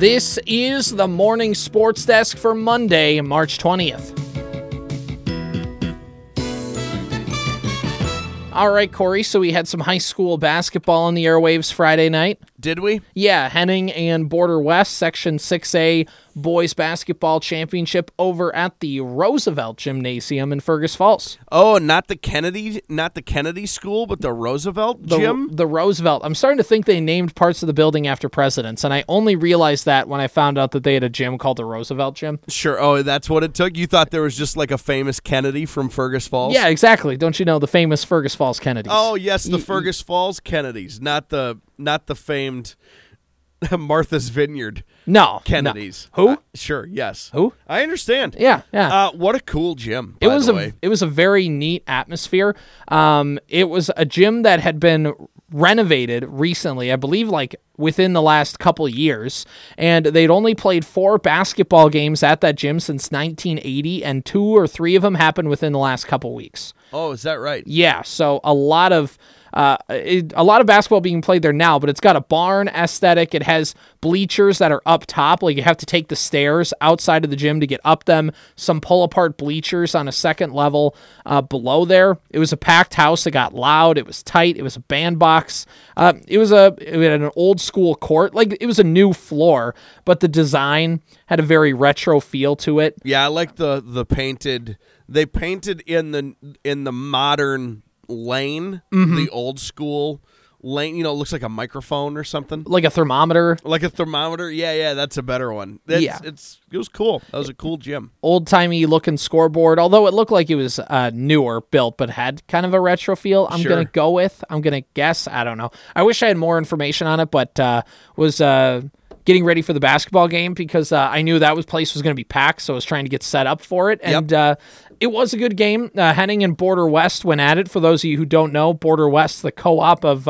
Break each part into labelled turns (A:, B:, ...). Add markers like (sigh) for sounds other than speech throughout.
A: This is the morning sports desk for Monday, March 20th. All right, Corey. So we had some high school basketball on the airwaves Friday night.
B: Did we?
A: Yeah, Henning and Border West, Section 6A boys basketball championship over at the Roosevelt Gymnasium in Fergus Falls.
B: Oh, not the Kennedy, not the Kennedy School, but the Roosevelt
A: The,
B: gym.
A: the Roosevelt. I'm starting to think they named parts of the building after presidents, and I only realized that when I found out that they had a gym called the Roosevelt Gym.
B: Sure. Oh, that's what it took. You thought there was just like a famous Kennedy from Fergus Falls?
A: Yeah, exactly. Don't you know the famous Fergus Falls Kennedys?
B: Oh yes, the Fergus Falls Kennedys, not the not the famed (laughs) Martha's Vineyard
A: no, no.
B: Kennedys.
A: Who?
B: Uh, sure. Yes.
A: Who?
B: I understand.
A: Yeah, yeah.
B: Uh, what a cool gym.
A: it was
B: the
A: a
B: way.
A: it was a very neat atmosphere. Um, it was a gym that had been renovated recently, I believe, like within the last couple years, and they'd only played four basketball games at that gym since 1980, and two or three of them happened within the last couple weeks.
B: Oh, is that right?
A: Yeah, so a lot of uh, it, a lot of basketball being played there now, but it's got a barn aesthetic. It has bleachers that are up top, like you have to take the stairs outside of the gym to get up them. Some pull apart bleachers on a second level uh, below there. It was a packed house. It got loud. It was tight. It was a bandbox. Uh, it was a it had an old school court. Like it was a new floor, but the design had a very retro feel to it.
B: Yeah, I like the the painted. They painted in the in the modern lane,
A: Mm-hmm.
B: the old school lane. You know, it looks like a microphone or something,
A: Like a thermometer,
B: like a thermometer. Yeah, yeah, that's a better one. It's,
A: Yeah.
B: it's it was cool. That was a cool gym.
A: old timey looking scoreboard, although it looked like it was uh, newer built, but had kind of a retro feel. I'm
B: Sure.
A: gonna go with. I'm gonna guess. I don't know. I wish I had more information on it, but uh, was uh, getting ready for the basketball game because uh, I knew that was place was gonna be packed, so I was trying to get set up for it, and uh, it was a good game. Uh, Henning and Border West went at it. For those of you who don't know, Border West, the co-op of.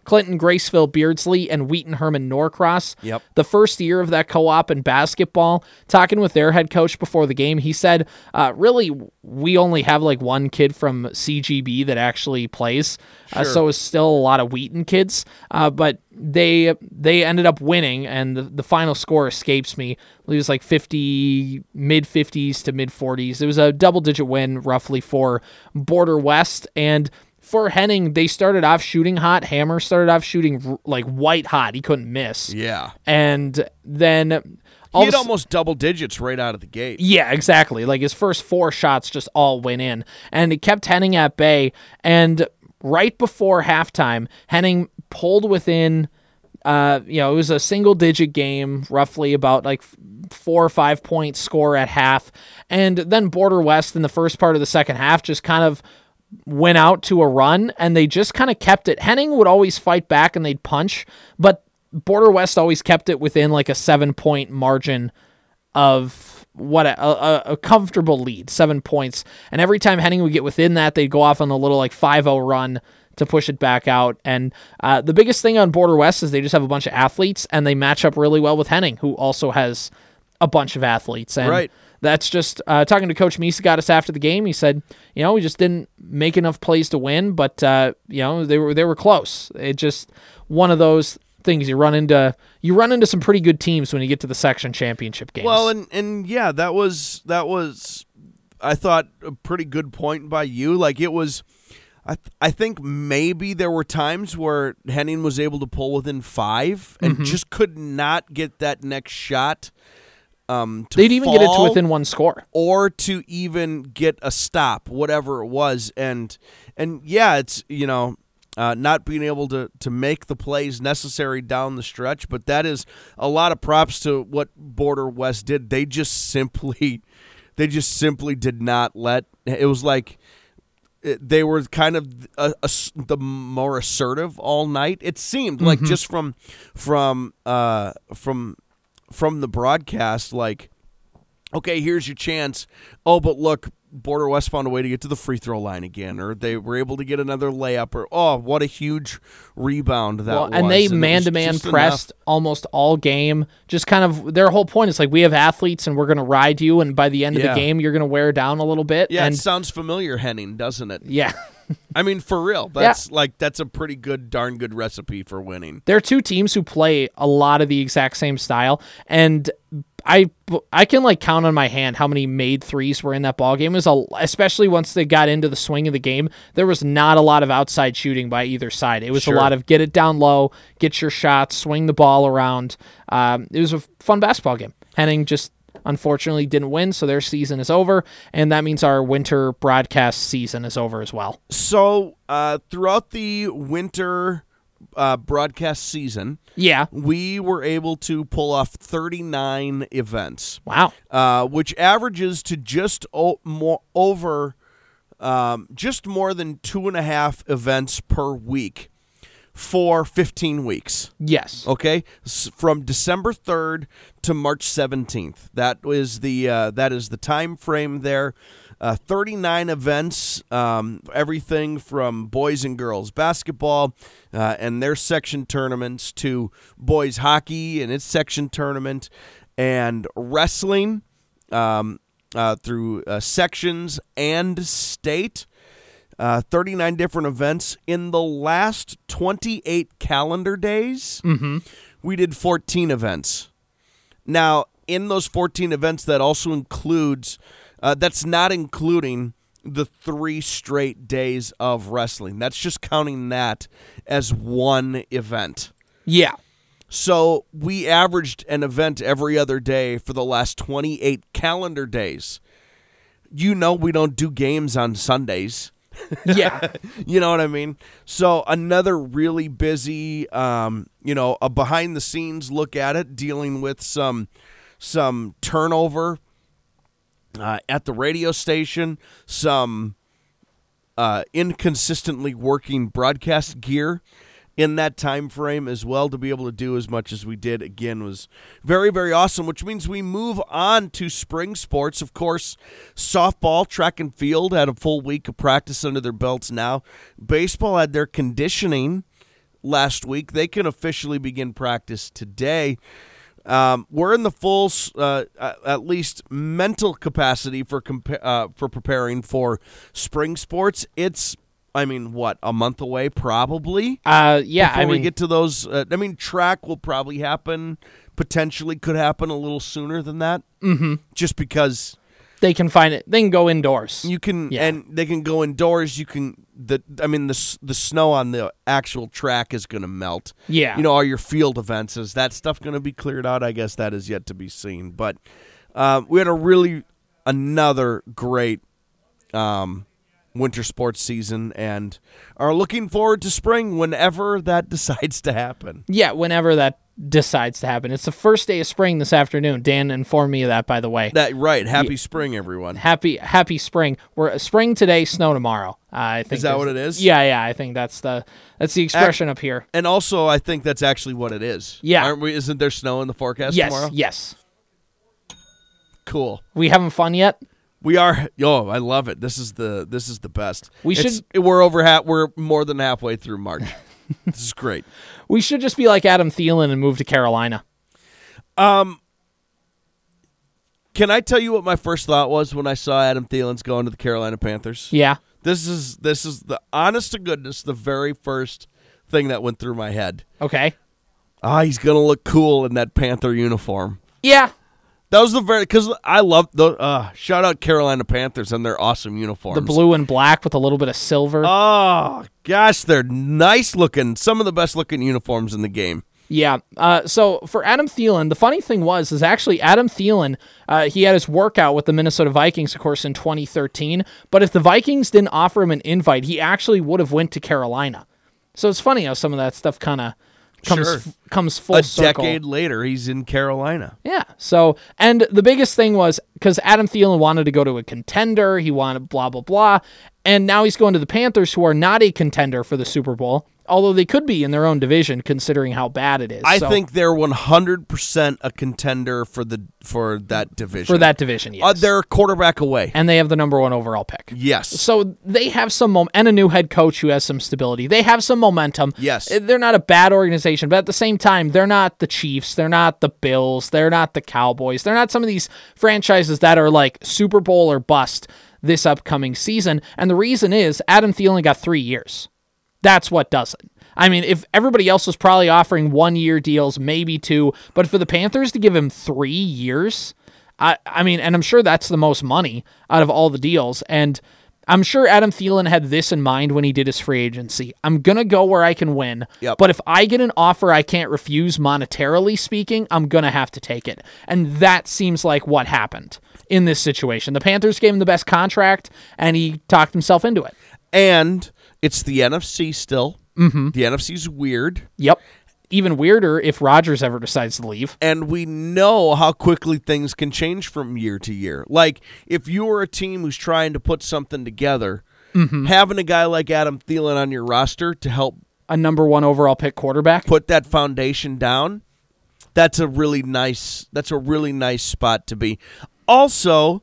A: Uh, Clinton, Graceville, Beardsley, and Wheaton Herman Norcross.
B: Yep.
A: The first year of that co op in basketball, talking with their head coach before the game, he said, uh, really, we only have like one kid from CGB that actually plays. Uh, so it's still a lot of Wheaton kids. Uh, but they they ended up winning, and the, the final score escapes me. It was like 50, mid 50s to mid 40s. It was a double digit win, roughly, for Border West. And for Henning, they started off shooting hot. Hammer started off shooting like white hot. He couldn't miss.
B: Yeah,
A: And then all
B: he had almost double digits right out of the gate.
A: yeah, exactly. Like his first four shots just all went in, and it kept Henning at bay. And right before halftime, Henning pulled within. Uh, you know, it was a single digit game, roughly about like four or five point score at half. And then Border West in the first part of the second half just kind of went out to a run and they just kind of kept it. Henning would always fight back and they'd punch, but Border West always kept it within like a seven point margin of what a, a, a comfortable lead, seven points. And every time Henning would get within that, they'd go off on a little like 5 0 run to push it back out. And uh, the biggest thing on Border West is they just have a bunch of athletes and they match up really well with Henning, who also has a bunch of athletes. And
B: Right.
A: That's just uh, talking to Coach Misa got us after the game. He said, you know, we just didn't make enough plays to win, but uh, you know they were they were close. It just one of those things you run into. You run into some pretty good teams when you get to the section championship games.
B: Well, and and yeah, that was that was I thought a pretty good point by you. Like it was I th- I think maybe there were times where Henning was able to pull within 5 and
A: Mm-hmm.
B: just could not get that next shot um
A: they'd even get it to within one score.
B: or to even get a stop, whatever it was. And and yeah, it's you know uh, not being able to to make the plays necessary down the stretch, but that is a lot of props to what Border West did. They just simply (laughs) they just simply did not let. It was like. They were kind of uh, ass- the more assertive all night. It seemed like just from from uh, from from the broadcast, like okay, here's your chance. Oh, but look, Border West found a way to get to the free throw line again, or they were able to get another layup, or oh, what a huge rebound that
A: Well,
B: was.
A: and they man to man pressed almost all game. Just kind of their whole point is like we have athletes and we're going to ride you, and by the end of the game you're going to wear down a little bit.
B: Yeah,
A: and
B: it sounds familiar, Henning, doesn't it?
A: yeah, (laughs)
B: I mean, for real, that's like that's a pretty good, darn good recipe for winning.
A: There are two teams who play a lot of the exact same style, and I I can like count on my hand how many made threes were in that ball game. It was a, especially once they got into the swing of the game, there was not a lot of outside shooting by either side. It was
B: Sure.
A: a lot of get it down low, get your shots, swing the ball around. Um, it was a fun basketball game. Henning just unfortunately didn't win, so their season is over, and that means our winter broadcast season is over as well.
B: So, uh, throughout the winter uh, broadcast season,
A: Yeah.
B: we were able to pull off 39 events.
A: Wow.
B: uh, which averages to just o- more over um, just more than two and a half events per week for 15 weeks.
A: Yes.
B: Okay, S- from December 3rd to March 17th. That is the uh, that is the time frame there. Uh, 39 events, um, everything from boys and girls basketball uh, and their section tournaments to boys hockey and its section tournament and wrestling um, uh, through uh, sections and state. Uh, 39 different events. In the last 28 calendar days, we did 14 events. Now, in those 14 events, that also includes, uh, that's not including the three straight days of wrestling. That's just counting that as one event.
A: Yeah.
B: So we averaged an event every other day for the last 28 calendar days. You know, we don't do games on Sundays. (laughs)
A: Yeah.
B: You know what I mean? So another really busy, um, you know, a behind the scenes look at it, dealing with some some turnover uh, at the radio station, some uh, inconsistently working broadcast gear in that time frame as well to be able to do as much as we did again was very very awesome which means we move on to spring sports. Of course softball track and field had a full week of practice under their belts now. Baseball had their conditioning last week. They can officially begin practice today. Um, we're in the full, uh, at least mental capacity for compa- uh, for preparing for spring sports. It's, I mean, what a month away, probably.
A: Uh, yeah.
B: before
A: I
B: we get to those, uh, I mean, track will probably happen. Potentially, could happen a little sooner than that. Mm-hmm. Just because
A: they can find it. They can go indoors.
B: you can,
A: Yeah.
B: and they can go indoors. You can the, I mean, the the snow on the actual track is going to melt.
A: Yeah.
B: you know, all your field events is that stuff going to be cleared out? I guess that is yet to be seen. But um, we had a really another great um, winter sports season, and are looking forward to spring whenever that (laughs) decides to happen.
A: Yeah, whenever that decides to happen. It's the first day of spring this afternoon. Dan informed me of that, by the way.
B: That right. Happy spring, everyone.
A: Happy Happy spring. We're spring today, snow tomorrow. Uh, I think
B: Is that what it is?
A: Yeah, yeah. I think that's the that's the expression up here.
B: And also, I think that's actually what it is.
A: Yeah.
B: Aren't we? Isn't there snow in the forecast
A: Yes,
B: tomorrow?
A: yes.
B: Cool.
A: We having fun yet?
B: We are. Yo, I love it. This is the this is the best.
A: We
B: It's- We're over half. We're more than halfway through March. (laughs) this is great.
A: We should just be like Adam Thielen and move to Carolina.
B: Um Can I tell you what my first thought was when I saw Adam Thielen's going to the Carolina Panthers?
A: Yeah.
B: This is this is the honest to goodness the very first thing that went through my head.
A: Okay.
B: Ah, he's gonna look cool in that Panther uniform.
A: Yeah.
B: That was the very because I love the uh, shout out Carolina Panthers and their awesome uniforms.
A: The blue and black with a little bit of silver.
B: Oh gosh, they're nice looking. Some of the best looking uniforms in the game.
A: Yeah. Uh, so for Adam Thielen, the funny thing was is actually Adam Thielen. Uh, he had his workout with the Minnesota Vikings, of course, in 2013. But if the Vikings didn't offer him an invite, he actually would have went to Carolina. So it's funny how some of that stuff kind of comes
B: Sure.
A: f- comes full
B: A
A: circle.
B: decade later, he's in Carolina.
A: Yeah. So, and the biggest thing was because Adam Thielen wanted to go to a contender, he wanted blah blah blah, and now he's going to the Panthers, who are not a contender for the Super Bowl, although they could be in their own division considering how bad it is.
B: I
A: So-
B: think they're one hundred percent a contender for the for that division.
A: for that division, yes.
B: uh, they're a quarterback away.
A: and they have the number one overall pick.
B: Yes.
A: So they have some mom- and a new head coach who has some stability. They have some momentum.
B: Yes.
A: Uh, They're not a bad organization, but at the same time, they're not the Chiefs, they're not the Bills, they're not the Cowboys. They're not some of these franchises that are like Super Bowl or bust. this upcoming season. And the reason is Adam Thielen got three years. That's what does it. I mean, if everybody else was probably offering one year deals, maybe two, but for the Panthers to give him three years, I, I mean, and I'm sure that's the most money out of all the deals. And I'm sure Adam Thielen had this in mind when he did his free agency. I'm going to go where I can win.
B: Yep.
A: But if I get an offer I can't refuse monetarily speaking, I'm going to have to take it. And that seems like what happened in this situation. The Panthers gave him the best contract and he talked himself into it.
B: And it's the NFC still. Mm-hmm. The NFC's weird.
A: Yep. Even weirder if Rodgers ever decides to leave.
B: and we know how quickly things can change from year to year. Like if you're a team who's trying to put something together, mm-hmm. having a guy like Adam Thielen on your roster to help
A: A number one overall pick quarterback.
B: put that foundation down, that's a really nice that's a really nice spot to be. Also,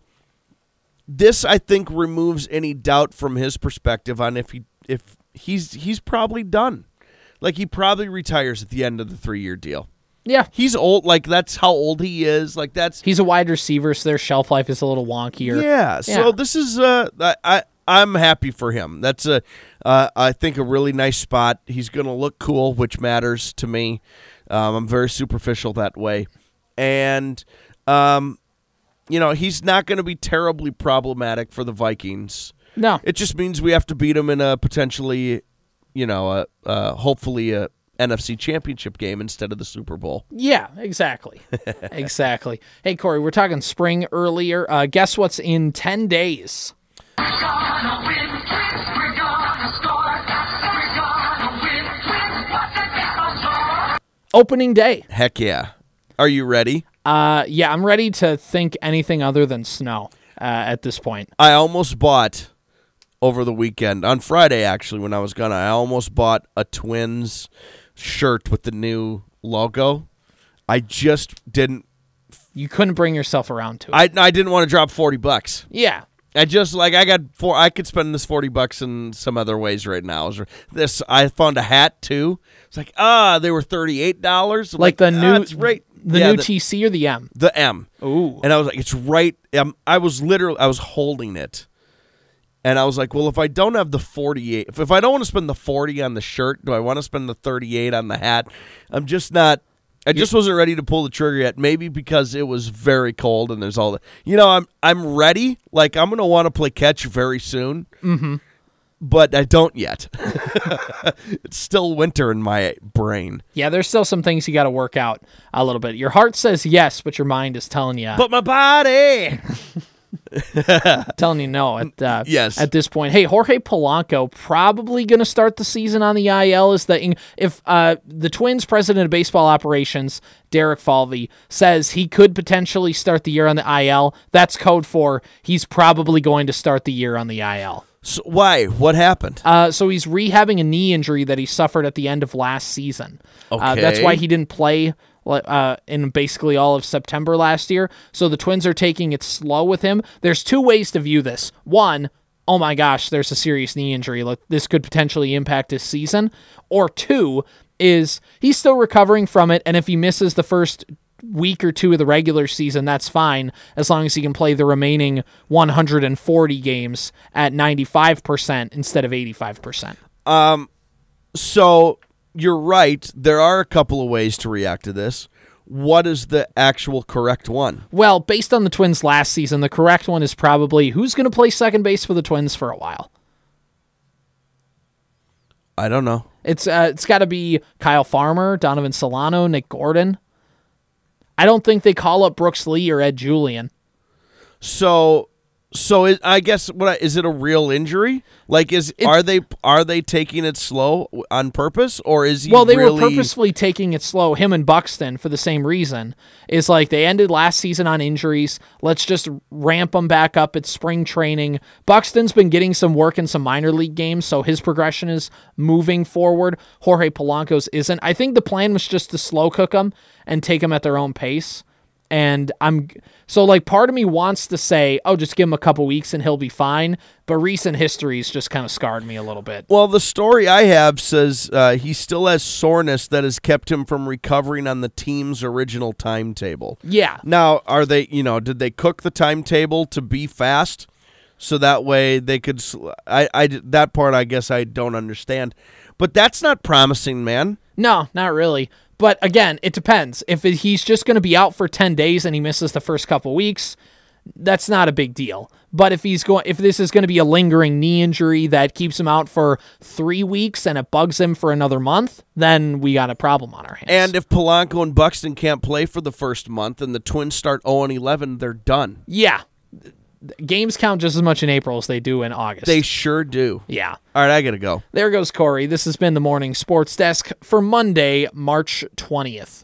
B: this I think removes any doubt from his perspective on if he if he's he's probably done. Like he probably retires at the end of the 3-year deal.
A: Yeah.
B: He's old like that's how old he is. Like that's
A: He's a wide receiver, so their shelf life is a little wonkier.
B: Yeah. So
A: Yeah.
B: this is uh I, I I'm happy for him. That's a uh, I think a really nice spot. He's going to look cool, which matters to me. Um, I'm very superficial that way, and um, you know he's not going to be terribly problematic for the Vikings.
A: No.
B: It just means we have to beat him in a potentially, you know, a, uh, hopefully a NFC Championship game instead of the Super Bowl.
A: Yeah, exactly. (laughs) exactly. Hey, Corey, we're talking spring earlier. Uh, guess what's in 10 days?
C: gonna win. We're gonna score. We're gonna win. What's the devil's roar?
A: Opening day.
B: Heck yeah! Are you ready?
A: Uh, yeah, I'm ready to think anything other than snow uh, at this point.
B: I almost bought over the weekend on Friday actually when I was gonna I almost bought a Twins shirt with the new logo. I just didn't
A: You couldn't bring yourself around to it.
B: I I didn't want to drop 40 bucks.
A: yeah.
B: I just like I got four I could spend this 40 bucks in some other ways right now. This I found a hat too. It's like, ah, they were $38.
A: Like the new,
B: ah, it's right.
A: the
B: Yeah,
A: new
B: the,
A: TC or the M.
B: the M.
A: Ooh.
B: And I was like, it's right. Um, I was literally, I was holding it. And I was like, well, if I don't have the 48, if, if I don't want to spend the 40 on the shirt, do I want to spend the 38 on the hat? I'm just not, I just wasn't ready to pull the trigger yet. Maybe because it was very cold and there's all the, you know, I'm, I'm ready. Like, I'm going to want to play catch very soon. Mm-hmm. But I don't yet. (laughs) it's still winter in my brain.
A: Yeah, there's still some things you got to work out a little bit. Your heart says yes, but your mind is telling you
B: But my body. (laughs) (laughs)
A: telling you no at uh,
B: Yes.
A: at this point. Hey, Jorge Polanco probably going to start the season on the IL. Is the if uh, the Twins president of baseball operations Derek Falvey says he could potentially start the year on the IL, that's code for he's probably going to start the year on the IL.
B: So why? What happened?
A: Uh, so he's rehabbing a knee injury that he suffered at the end of last season. Uh, that's why he didn't play uh, in basically all of September last year. So the Twins are taking it slow with him. There's two ways to view this. One, oh my gosh, there's a serious knee injury. This could potentially impact his season. Or two is he's still recovering from it, and if he misses the first week or two of the regular season, that's fine as long as he can play the remaining 140 games at 95% instead of 85%.
B: So you're right. There are a couple of ways to react to this. What is the actual correct one?
A: Well, based on the Twins last season, the correct one is probably who's going to play second base for the Twins for a while.
B: I don't know.
A: It's uh, it's got to be Kyle Farmer, Donovan Solano, Nick Gordon. I don't think they call up Brooks Lee or Ed Julien.
B: So, so it, I guess what I, is it a real injury? Like, is are they are they taking it slow on purpose, or is he
A: Well, they
B: really?
A: were purposefully taking it slow. Him and Buxton for the same reason. Is like they ended last season on injuries. Let's just ramp them back up at spring training. Buxton's been getting some work in some minor league games, so his progression is moving forward. Jorge Polanco's isn't. I think the plan was just to slow cook them and take them at their own pace. And I'm so like part of me wants to say, oh, just give him a couple weeks and he'll be fine. But recent history's just kind of scarred me a little bit.
B: Well, the story I have says uh, he still has soreness that has kept him from recovering on the team's original timetable.
A: Yeah.
B: Now, are they? You know, did they cook the timetable to be fast? so that way they could. I, I that part I guess I don't understand, but that's not promising, man.
A: No, not really. But again, it depends. If he's just going to be out for 10 days and he misses the first couple weeks, that's not a big deal. But if he's going if this is going to be a lingering knee injury that keeps him out for 3 weeks and it bugs him for another month, then we got a problem on our hands.
B: And if Polanco and Buxton can't play for the first month and the Twins start 0 and 11, they're done.
A: yeah, games count just as much in April as they do in August.
B: They sure do.
A: yeah.
B: All right, I gotta go.
A: There goes Corey. This has been the morning sports desk for Monday, March 20th.